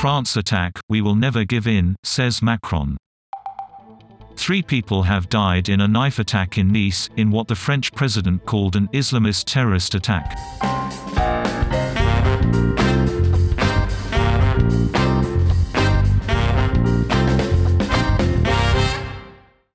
France attack, we will never give in, says Macron. Three people have died in a knife attack in Nice, in what the French president called an Islamist terrorist attack.